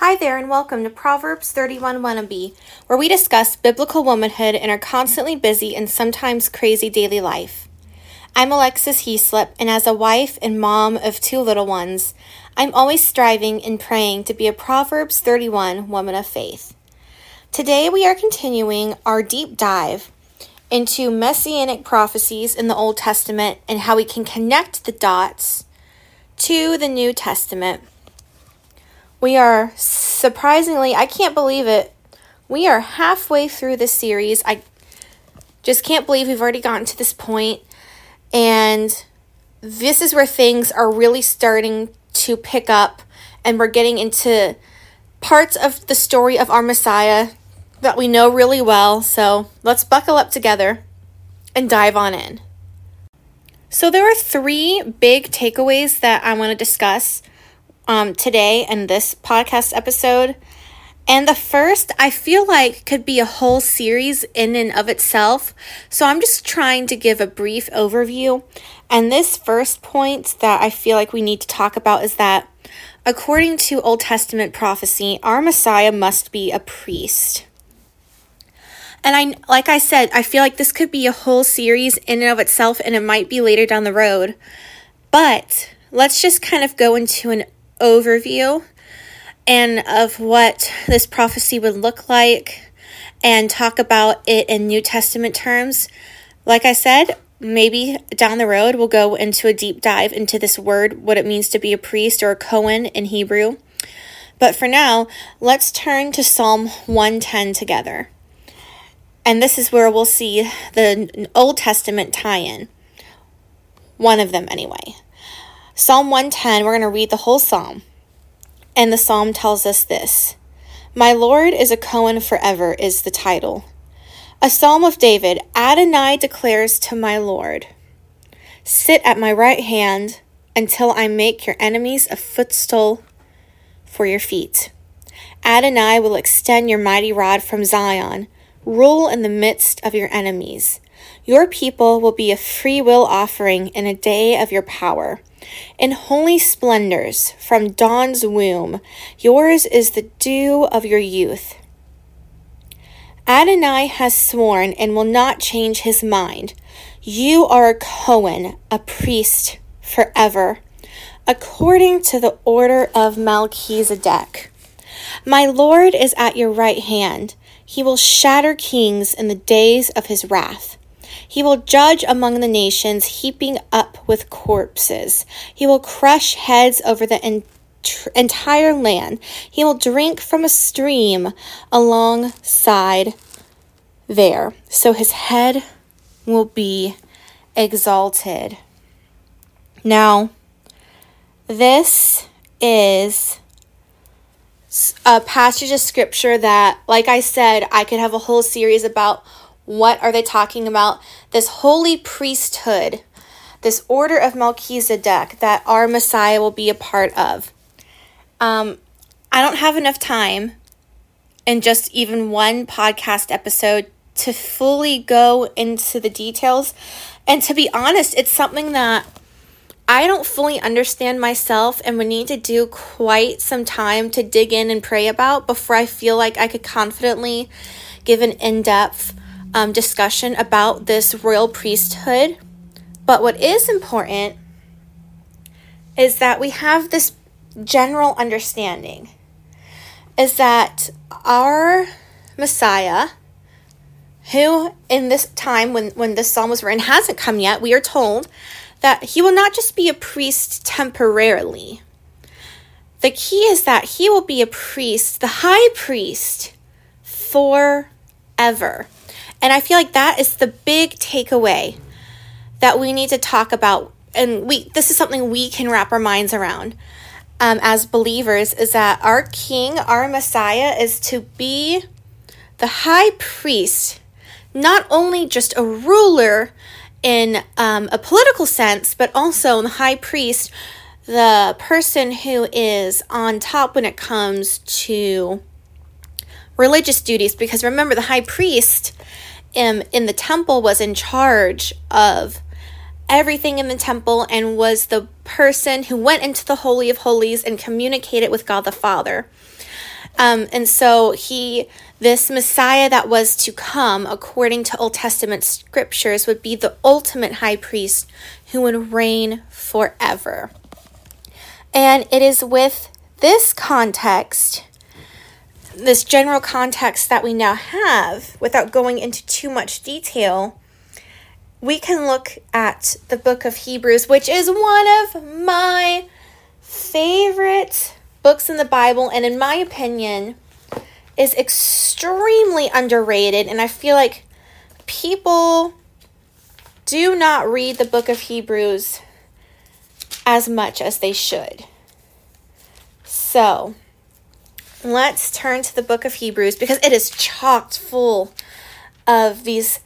Hi there, and welcome to Proverbs 31 Wannabe, where we discuss biblical womanhood in our constantly busy and sometimes crazy daily life. I'm Alexis Heaslip, and as a wife and mom of two little ones, I'm always striving and praying to be a Proverbs 31 woman of faith. Today, we are continuing our deep dive into messianic prophecies in the Old Testament and how we can connect the dots to the New Testament we are surprisingly, I can't believe it. We are halfway through this series. I just can't believe we've already gotten to this point. And this is where things are really starting to pick up, and we're getting into parts of the story of our Messiah that we know really well. So let's buckle up together and dive on in. So, there are three big takeaways that I want to discuss um, today in this podcast episode. And the first, I feel like, could be a whole series in and of itself. So I'm just trying to give a brief overview. And this first point that I feel like we need to talk about is that according to Old Testament prophecy, our Messiah must be a priest. And I like I said, I feel like this could be a whole series in and of itself and it might be later down the road. But let's just kind of go into an overview and of what this prophecy would look like and talk about it in New Testament terms. Like I said, maybe down the road we'll go into a deep dive into this word, what it means to be a priest or a Cohen in Hebrew. But for now, let's turn to Psalm 110 together. And this is where we'll see the Old Testament tie in. One of them, anyway. Psalm 110, we're going to read the whole psalm. And the psalm tells us this My Lord is a Cohen forever, is the title. A psalm of David Adonai declares to my Lord, Sit at my right hand until I make your enemies a footstool for your feet. Adonai will extend your mighty rod from Zion, rule in the midst of your enemies. Your people will be a free will offering in a day of your power. In holy splendors from dawn's womb, yours is the dew of your youth. Adonai has sworn and will not change his mind. You are a Cohen, a priest forever, according to the order of Melchizedek. My Lord is at your right hand. He will shatter kings in the days of his wrath. He will judge among the nations, heaping up with corpses. He will crush heads over the ent- entire land. He will drink from a stream alongside there. So his head will be exalted. Now, this is a passage of scripture that, like I said, I could have a whole series about what are they talking about? This holy priesthood, this order of Melchizedek that our Messiah will be a part of. Um, I don't have enough time in just even one podcast episode to fully go into the details. And to be honest, it's something that I don't fully understand myself and would need to do quite some time to dig in and pray about before I feel like I could confidently give an in depth um, discussion about this royal priesthood. But what is important is that we have this general understanding is that our Messiah, who in this time when, when this psalm was written hasn't come yet, we are told that he will not just be a priest temporarily. The key is that he will be a priest, the high priest, forever. And I feel like that is the big takeaway that we need to talk about. And we this is something we can wrap our minds around um, as believers is that our King, our Messiah, is to be the high priest, not only just a ruler in um, a political sense, but also the high priest, the person who is on top when it comes to religious duties. Because remember, the high priest in, the temple was in charge of everything in the temple and was the person who went into the Holy of Holies and communicated with God the Father. Um, and so he, this Messiah that was to come, according to Old Testament scriptures, would be the ultimate high priest who would reign forever. And it is with this context, this general context that we now have, without going into too much detail, we can look at the book of Hebrews, which is one of my favorite books in the Bible, and in my opinion, is extremely underrated. And I feel like people do not read the book of Hebrews as much as they should. So, let's turn to the book of Hebrews because it is chocked full of these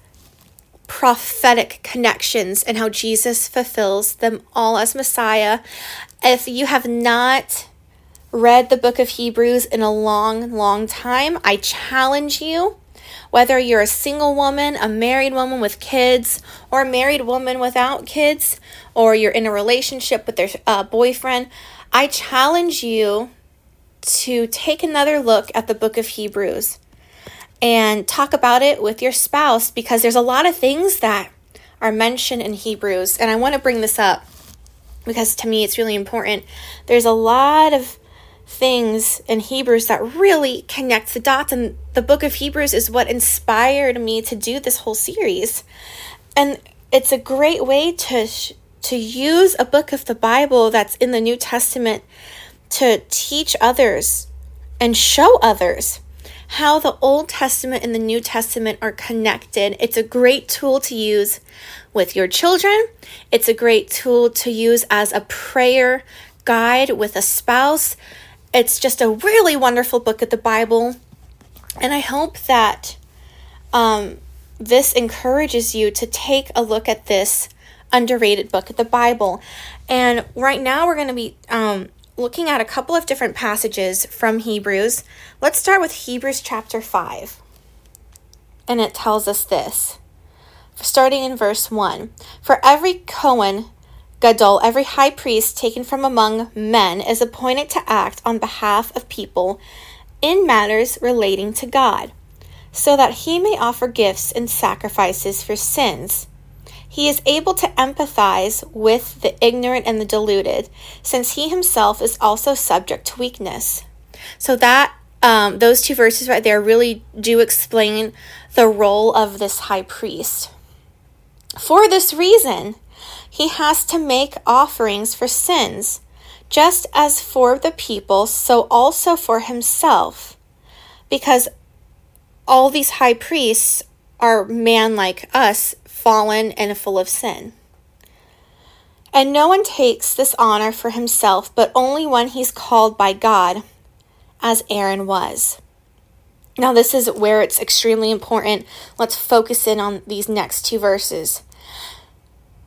prophetic connections and how Jesus fulfills them all as Messiah. If you have not read the book of Hebrews in a long, long time, I challenge you, whether you're a single woman, a married woman with kids, or a married woman without kids, or you're in a relationship with their uh, boyfriend, I challenge you to take another look at the book of Hebrews and talk about it with your spouse because there's a lot of things that are mentioned in Hebrews. And I want to bring this up because to me it's really important. There's a lot of things in Hebrews that really connect the dots. And the book of Hebrews is what inspired me to do this whole series. And it's a great way to to use a book of the Bible that's in the New Testament to teach others and show others how the Old Testament and the New Testament are connected. It's a great tool to use with your children. It's a great tool to use as a prayer guide with a spouse. It's just a really wonderful book of the Bible. And I hope that um, this encourages you to take a look at this underrated book of the Bible. And right now, we're going to be um, looking at a couple of different passages from Hebrews. Let's start with Hebrews chapter 5. And it tells us this starting in verse 1 For every Cohen Gadol, every high priest taken from among men, is appointed to act on behalf of people in matters relating to God, so that he may offer gifts and sacrifices for sins. He is able to empathize with the ignorant and the deluded, since he himself is also subject to weakness. So that um, those two verses right there really do explain the role of this high priest. For this reason, he has to make offerings for sins, just as for the people, so also for himself, because all these high priests are man like us, fallen and full of sin. And no one takes this honor for himself, but only when he's called by God, as Aaron was. Now, this is where it's extremely important. Let's focus in on these next two verses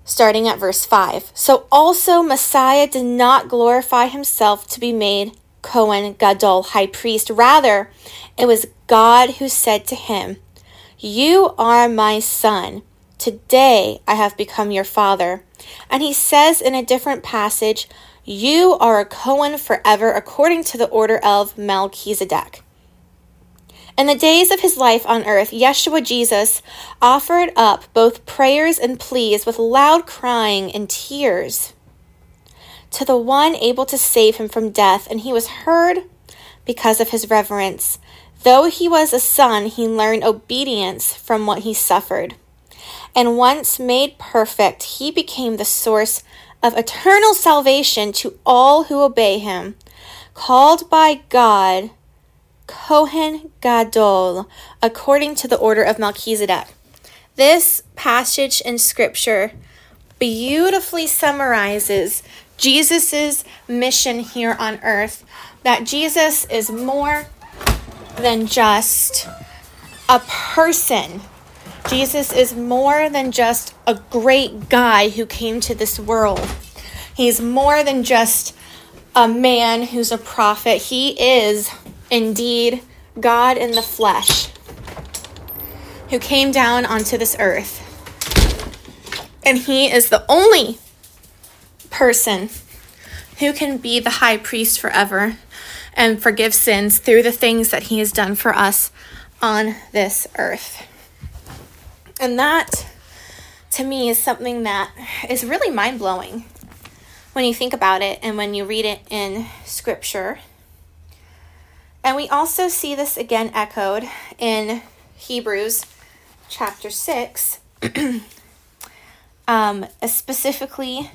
starting at verse 5. So also Messiah did not glorify himself to be made Cohen Gadol, high priest. Rather, it was God who said to him, You are my son. Today I have become your father. And he says in a different passage, You are a Cohen forever according to the order of Melchizedek. In the days of his life on earth, Yeshua Jesus offered up both prayers and pleas with loud crying and tears to the one able to save him from death, and he was heard because of his reverence. Though he was a son, he learned obedience from what he suffered. And once made perfect, he became the source of eternal salvation to all who obey him, called by God Kohen Gadol, according to the order of Melchizedek. This passage in Scripture beautifully summarizes Jesus' mission here on earth. That Jesus is more than just a person. Jesus is more than just a great guy who came to this world. He's more than just a man who's a prophet. He is indeed God in the flesh who came down onto this earth. And he is the only person who can be the high priest forever. and forgive sins through the things that He has done for us on this earth. And that, to me, is something that is really mind blowing when you think about it and when you read it in Scripture. And we also see this again echoed in Hebrews chapter 6, um, specifically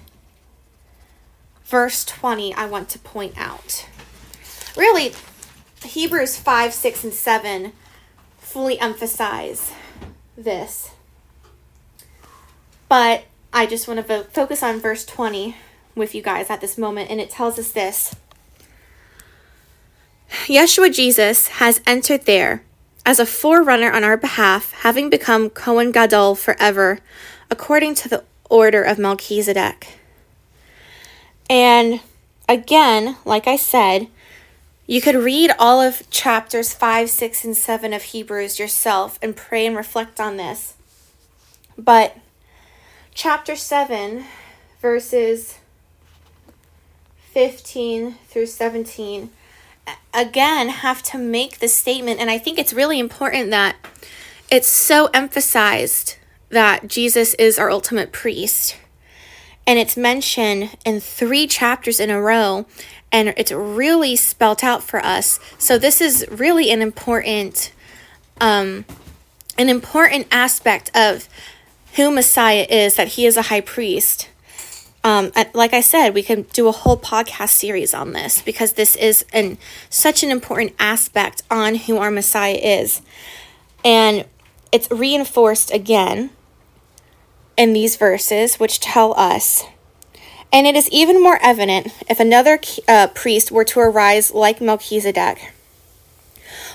verse 20, I want to point out. Really, Hebrews 5, 6, and 7 fully emphasize this. But I just want to focus on verse 20 with you guys at this moment, and it tells us this Yeshua Jesus has entered there as a forerunner on our behalf, having become Cohen Gadol forever, according to the order of Melchizedek. And again, like I said, you could read all of chapters 5, 6, and 7 of Hebrews yourself and pray and reflect on this. But chapter 7, verses 15 through 17, again have to make the statement. And I think it's really important that it's so emphasized that Jesus is our ultimate priest and it's mentioned in three chapters in a row and it's really spelt out for us so this is really an important um an important aspect of who messiah is that he is a high priest um, like I said, we can do a whole podcast series on this because this is an such an important aspect on who our Messiah is, and it's reinforced again in these verses, which tell us. And it is even more evident if another uh, priest were to arise like Melchizedek.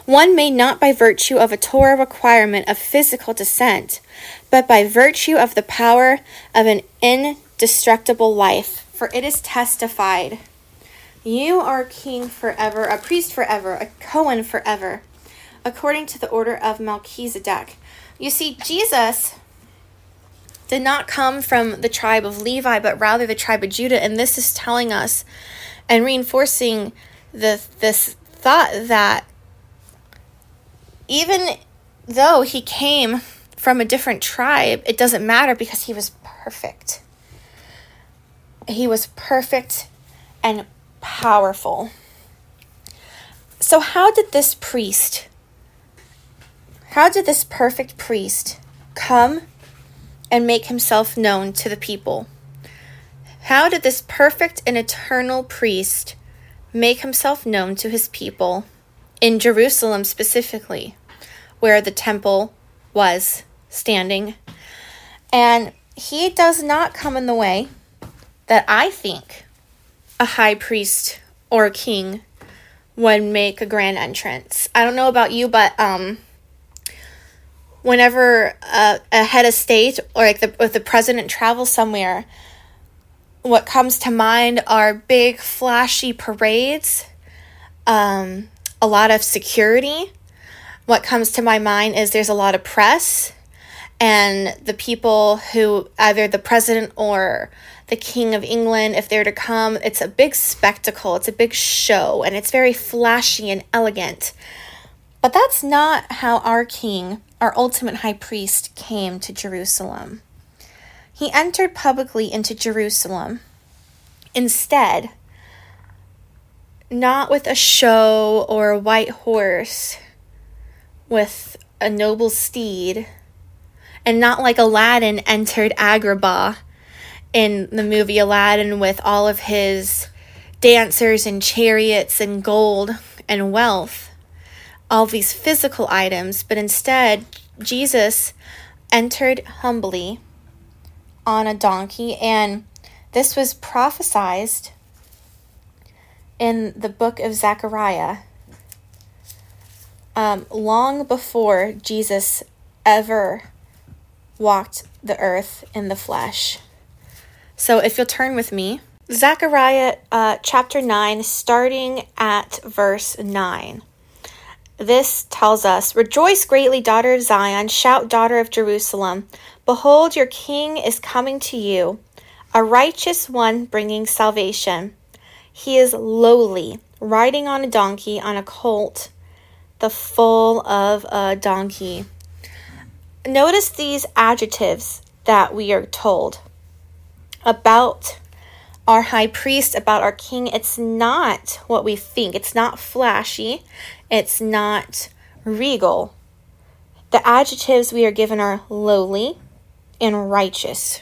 One may not by virtue of a Torah requirement of physical descent, but by virtue of the power of an indestructible life. For it is testified, You are king forever, a priest forever, a Cohen forever, according to the order of Melchizedek. You see, Jesus did not come from the tribe of Levi, but rather the tribe of Judah. And this is telling us and reinforcing the, this thought that even though he came from a different tribe, it doesn't matter because he was perfect. He was perfect and powerful. So, how did this priest, how did this perfect priest come and make himself known to the people. How did this perfect and eternal priest make himself known to his people in Jerusalem specifically, where the temple was standing? And he does not come in the way that I think a high priest or a king would make a grand entrance. I don't know about you, but um whenever uh, a head of state or like the, if the president travels somewhere, what comes to mind are big flashy parades, um, a lot of security. What comes to my mind is there's a lot of press, and the people who either the president or the king of England, if they're to come, it's a big spectacle, it's a big show, and it's very flashy and elegant. But that's not how our king our ultimate high priest, came to Jerusalem. He entered publicly into Jerusalem. Instead, not with a show or a white horse, with a noble steed, and not like Aladdin entered Agrabah in the movie Aladdin with all of his dancers and chariots and gold and wealth all these physical items, but instead, Jesus entered humbly on a donkey, and this was prophesied in the book of Zechariah um, long before Jesus ever walked the earth in the flesh. So, if you'll turn with me, Zechariah uh, chapter 9, starting at verse 9. This tells us Rejoice greatly, daughter of Zion, shout, daughter of Jerusalem. Behold, your king is coming to you, a righteous one bringing salvation. He is lowly, riding on a donkey on a colt, the foal of a donkey. Notice these adjectives that we are told about our high priest, about our king. It's not what we think, it's not flashy, it's not regal. The adjectives we are given are lowly and righteous.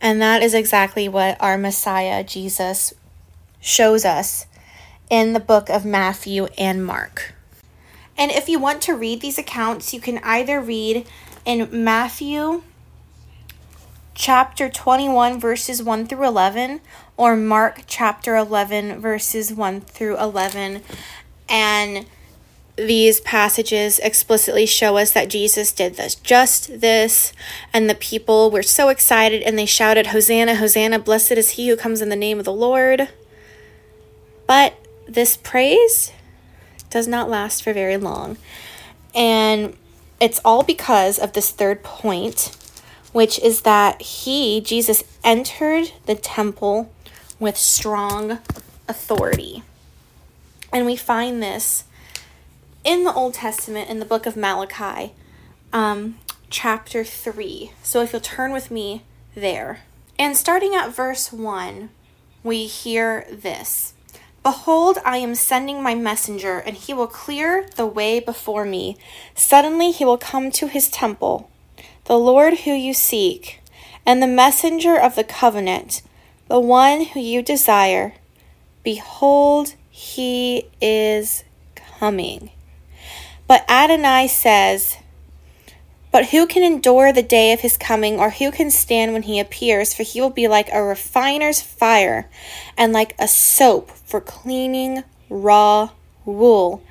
And that is exactly what our Messiah, Jesus, shows us in the book of Matthew and Mark. And if you want to read these accounts, you can either read in Matthew chapter 21, verses 1 through 11, or Mark chapter 11, verses 1 through 11. And these passages explicitly show us that Jesus did this, just this, and the people were so excited and they shouted, Hosanna, Hosanna, blessed is he who comes in the name of the Lord. But this praise does not last for very long. And it's all because of this third point, which is that he, Jesus, entered the temple with strong authority. And we find this in the Old Testament in the book of Malachi, um, chapter 3. So if you'll turn with me there. And starting at verse 1, we hear this Behold, I am sending my messenger, and he will clear the way before me. Suddenly he will come to his temple, the Lord who you seek, and the messenger of the covenant, the one who you desire. Behold, he is coming. But Adonai says, But who can endure the day of his coming, or who can stand when he appears? For he will be like a refiner's fire, and like a soap for cleaning raw wool.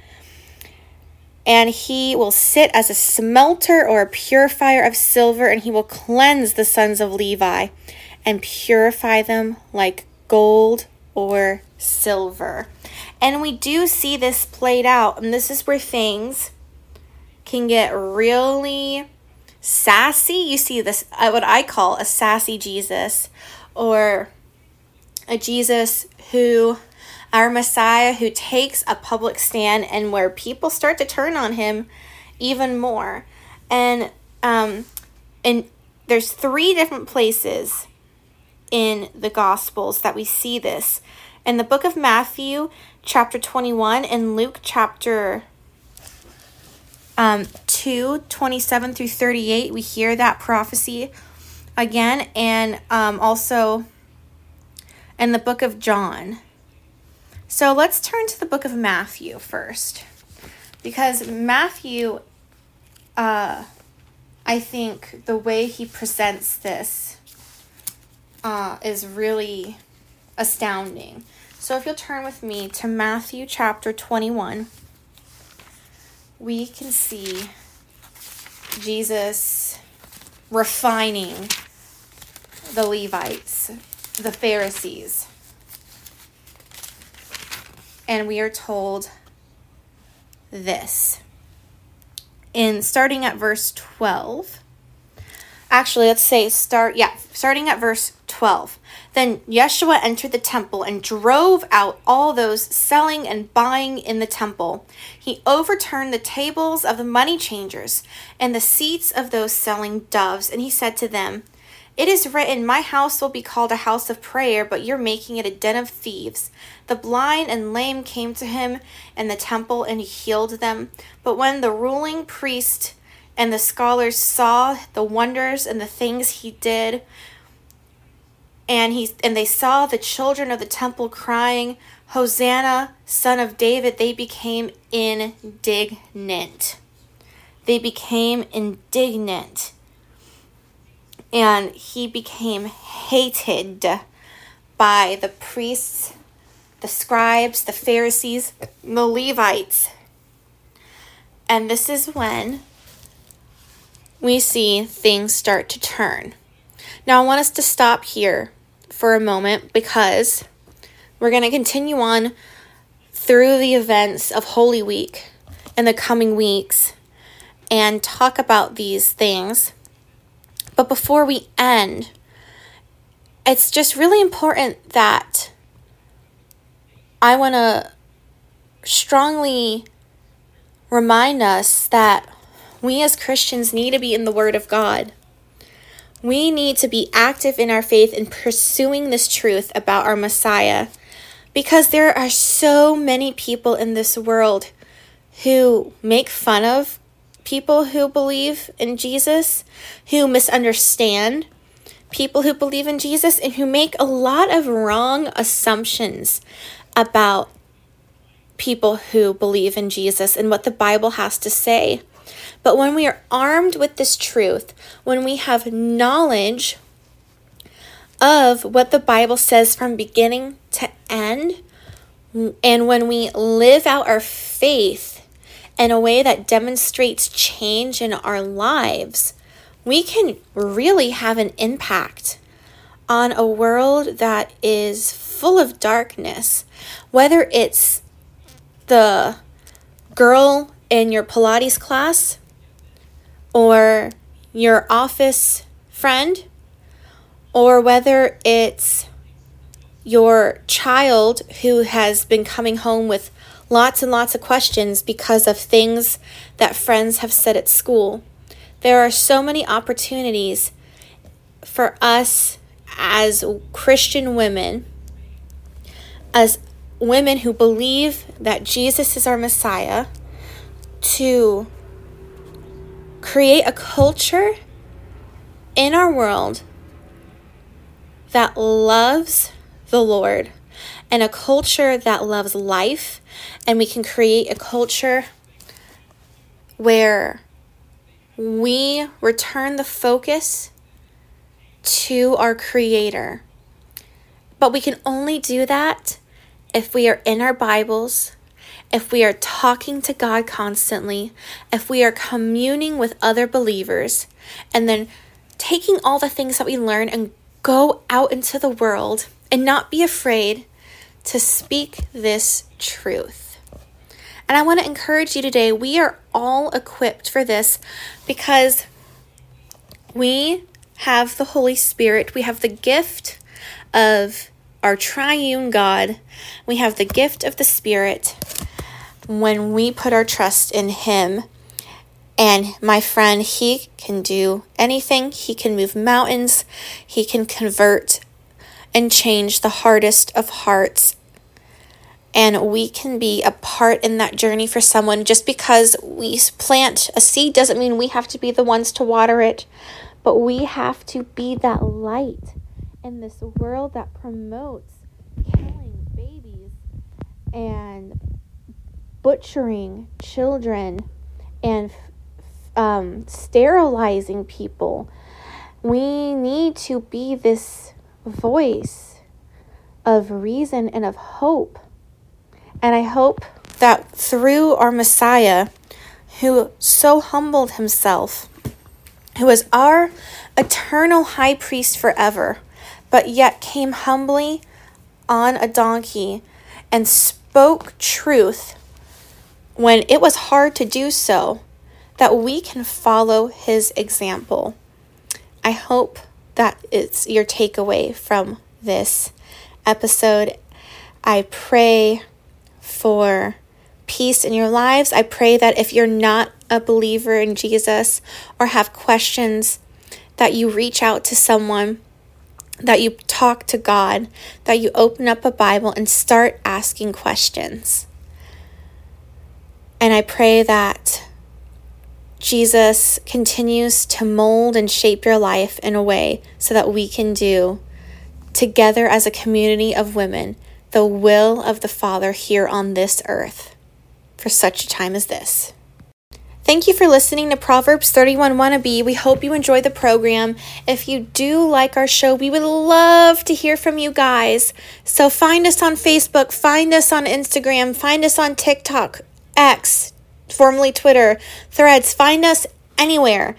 And he will sit as a smelter or a purifier of silver, and he will cleanse the sons of Levi and purify them like gold or silver. And we do see this played out, and this is where things can get really sassy. You see this, uh, what I call a sassy Jesus, or a Jesus who, our Messiah, who takes a public stand and where people start to turn on him even more. And, um, and there's three different places in the Gospels that we see this. In the book of Matthew, chapter 21, and Luke, chapter um, 2, 27 through 38, we hear that prophecy again. And um, also in the book of John. So let's turn to the book of Matthew first. Because Matthew, uh, I think the way he presents this uh, is really astounding. So if you'll turn with me to Matthew chapter 21, we can see Jesus refining the Levites, the Pharisees. And we are told this. In starting at verse 12, actually, let's say start, yeah, starting at verse 12. Then Yeshua entered the temple and drove out all those selling and buying in the temple. He overturned the tables of the money changers and the seats of those selling doves, and he said to them, It is written, My house will be called a house of prayer, but you're making it a den of thieves. The blind and lame came to him in the temple, and he healed them. But when the ruling priest and the scholars saw the wonders and the things he did, and he and they saw the children of the temple crying hosanna son of david. They became indignant. They became indignant. And he became hated by the priests the scribes the pharisees the levites. And this is when we see things start to turn. Now i want us to stop here for a moment because we're going to continue on through the events of Holy Week in the coming weeks and talk about these things. But before we end, it's just really important that I want to strongly remind us that we as Christians need to be in the Word of God. We need to be active in our faith in pursuing this truth about our Messiah because there are so many people in this world who make fun of people who believe in Jesus, who misunderstand people who believe in Jesus, and who make a lot of wrong assumptions about people who believe in Jesus and what the Bible has to say. But when we are armed with this truth, when we have knowledge of what the Bible says from beginning to end, and when we live out our faith in a way that demonstrates change in our lives, we can really have an impact on a world that is full of darkness, whether it's the girl in your Pilates class or your office friend, or whether it's your child who has been coming home with lots and lots of questions because of things that friends have said at school. There are so many opportunities for us as Christian women, as women who believe that Jesus is our Messiah, to create a culture in our world that loves the Lord and a culture that loves life. And we can create a culture where we return the focus to our Creator. But we can only do that if we are in our Bibles if we are talking to God constantly, if we are communing with other believers, and then taking all the things that we learn and go out into the world and not be afraid to speak this truth. And I want to encourage you today, we are all equipped for this because we have the Holy Spirit, we have the gift of our triune God, we have the gift of the Spirit when we put our trust in Him. And my friend, he can do anything. He can move mountains. He can convert and change the hardest of hearts. And we can be a part in that journey for someone. Just because we plant a seed doesn't mean we have to be the ones to water it, but we have to be that light in this world that promotes killing babies and butchering children and um, sterilizing people. We need to be this voice of reason and of hope. And I hope that through our Messiah, who so humbled himself, who is our eternal high priest forever, but yet came humbly on a donkey and spoke truth when it was hard to do so, that we can follow his example. I hope that it's your takeaway from this episode. I pray for peace in your lives. I pray that if you're not a believer in Jesus or have questions, that you reach out to someone, that you talk to God, that you open up a Bible and start asking questions. And I pray that Jesus continues to mold and shape your life in a way so that we can do together as a community of women the will of the Father here on this earth for such a time as this. Thank you for listening to Proverbs 31 Wannabe. We hope you enjoy the program. If you do like our show, we would love to hear from you guys. So find us on Facebook, find us on Instagram, find us on TikTok, X, formerly Twitter, Threads. Find us anywhere.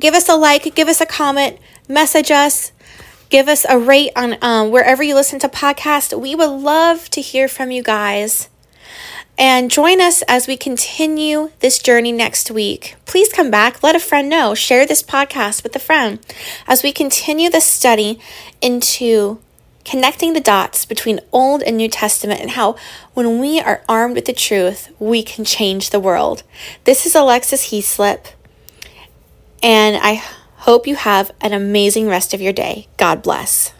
Give us a like, give us a comment, message us, give us a rate on um, wherever you listen to podcasts. We would love to hear from you guys. And join us as we continue this journey next week. Please come back, let a friend know, share this podcast with a friend as we continue the study into connecting the dots between Old and New Testament and how when we are armed with the truth, we can change the world. This is Alexis Heaslip, and I hope you have an amazing rest of your day. God bless.